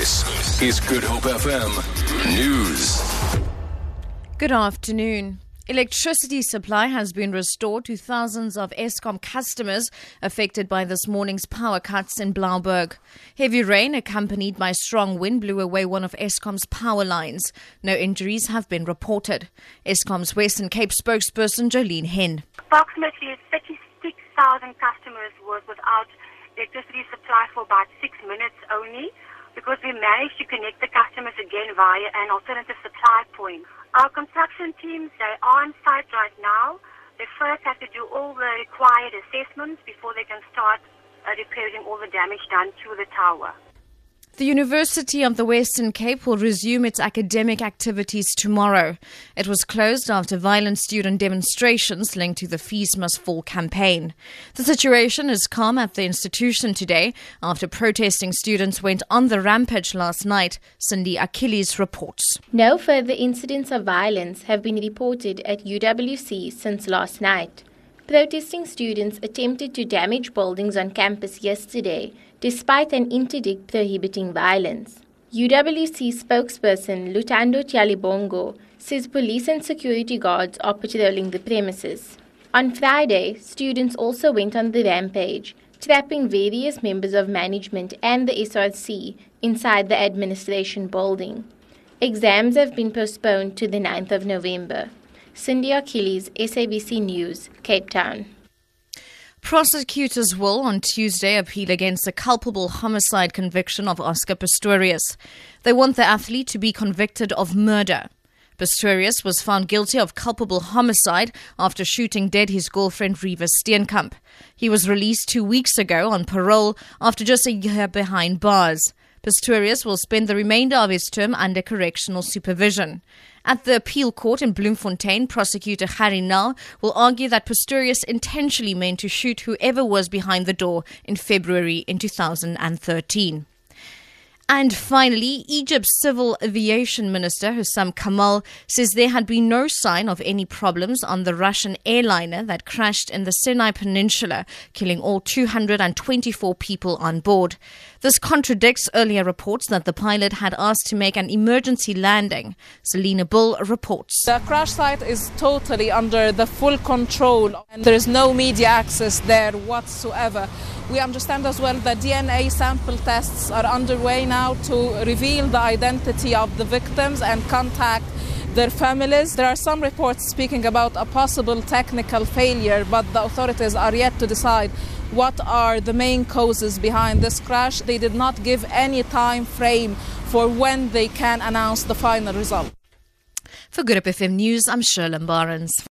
This is Good Hope FM News. Good afternoon. Electricity supply has been restored to thousands of Eskom customers affected by this morning's power cuts in Blaauwberg. Heavy rain accompanied by strong wind blew away one of Eskom's power lines. No injuries have been reported. Eskom's Western Cape spokesperson Jolene Hen. Approximately 36,000 customers were without electricity supply for about six minutes only because we managed to connect the customers again via an alternative supply point. Our construction teams, they are on site right now. They first have to do all the required assessments before they can start uh, repairing all the damage done to the tower. The University of the Western Cape will resume its academic activities tomorrow. It was closed after violent student demonstrations linked to the Fees Must Fall campaign. The situation is calm at the institution today after protesting students went on the rampage last night, Cindy Achilles reports. No further incidents of violence have been reported at UWC since last night. Protesting students attempted to damage buildings on campus yesterday, despite an interdict prohibiting violence. UWC spokesperson Lutando Tyhalibongo says police and security guards are patrolling the premises. On Friday, students also went on the rampage, trapping various members of management and the SRC inside the administration building. Exams have been postponed to the 9th of November. Cindy Achilles, SABC News, Cape Town. Prosecutors will on Tuesday appeal against the culpable homicide conviction of Oscar Pistorius. They want the athlete to be convicted of murder. Pistorius was found guilty of culpable homicide after shooting dead his girlfriend Reeva Steenkamp. He was released two weeks ago on parole after just a year behind bars. Pistorius will spend the remainder of his term under correctional supervision. At the appeal court in Bloemfontein, prosecutor Gerrie Nel will argue that Pistorius intentionally meant to shoot whoever was behind the door in February in 2013. And finally, Egypt's civil aviation minister, Hussam Kamal, says there had been no sign of any problems on the Russian airliner that crashed in the Sinai Peninsula, killing all 224 people on board. This contradicts earlier reports that the pilot had asked to make an emergency landing. Selina Bull reports. The crash site is totally under the full control, and there is no media access there whatsoever. We understand as well that DNA sample tests are underway now to reveal the identity of the victims and contact their families. There are some reports speaking about a possible technical failure, but the authorities are yet to decide what are the main causes behind this crash. They did not give any time frame for when they can announce the final result. For Good FM News, I'm Sherlyn Barnes.